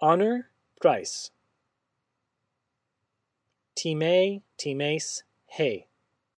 Honor, Price. Timē, times, hey.